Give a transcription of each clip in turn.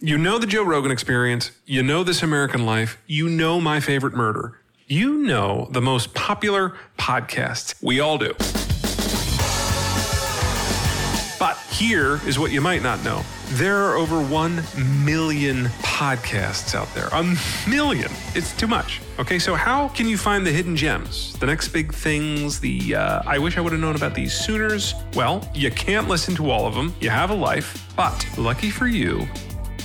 You know the Joe Rogan experience. You know This American Life. You know My Favorite Murder. You know the most popular podcasts. We all do. But here is what you might not know. There are over 1 million podcasts out there. A million. It's too much. Okay, so how can you find the hidden gems, the next big things, the uh, I wish I would have known about these Sooners? Well, you can't listen to all of them. You have a life, but lucky for you,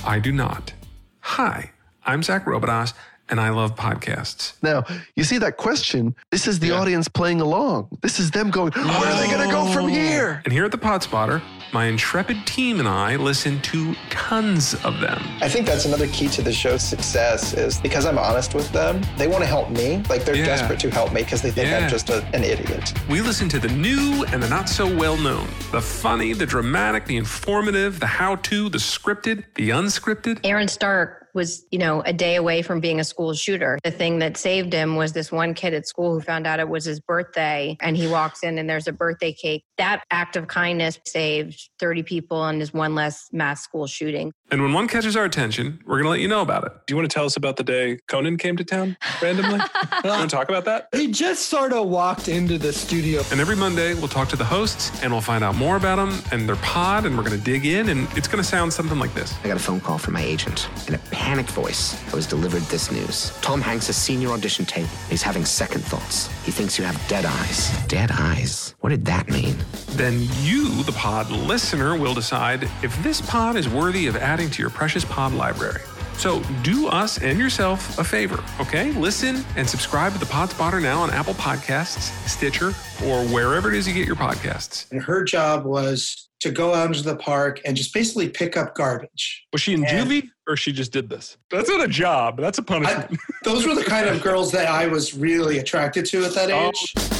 I do not. Hi, I'm Zack Robidas, and I love podcasts. Now, you see that question? This is the Yeah. audience playing along. This is them going, where are they going to go from here? And here at the Pod Spotter, my intrepid team and I listen to tons of them. I think that's another key to the show's success is because I'm honest with them, they want to help me. Like they're Yeah. desperate to help me because they think Yeah. I'm just a, an idiot. We listen to the new and the not so well known, the funny, the dramatic, the informative, the how to, the scripted, the unscripted. Aaron Stark was, you know, a day away from being a school shooter. The thing that saved him was this one kid at school who found out it was his birthday and he walks in and there's a birthday cake. That act of kindness saved 30 people and is one less mass school shooting. And when one catches our attention, we're going to let you know about it. Do you want to tell us about the day Conan came to town randomly? you want to talk about that? He just sort of walked into the studio. And every Monday, we'll talk to the hosts and we'll find out more about them and their pod, and we're going to dig in, and it's going to sound something like this. I got a phone call from my agent. and a panicked voice, I was delivered this news. Tom Hanks' a senior audition tape. He's having second thoughts. He thinks you have dead eyes. Dead eyes? What did that mean? Then you, the pod listener, will decide if this pod is worthy of adding to your precious pod library. So do us and yourself a favor, okay? Listen and subscribe to the Pod Spotter now on Apple Podcasts, Stitcher, or wherever it is you get your podcasts. and her job was to go out into the park and just basically pick up garbage. Was she in And- juvie or she just did this? That's not a job. That's a punishment. I, those were the kind of girls that I was really attracted to at that Oh. age. Of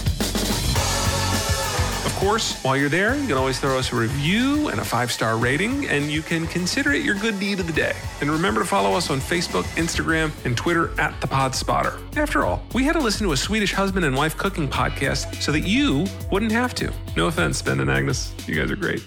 course, while you're there, you can always throw us a review and a five star rating, and you can consider it your good deed of the day. And remember to follow us on Facebook, Instagram, and Twitter at the Pod Spotter. After all, we had to listen to a Swedish husband and wife cooking podcast so that you wouldn't have to. No offense, Ben and Agnes. You guys are great.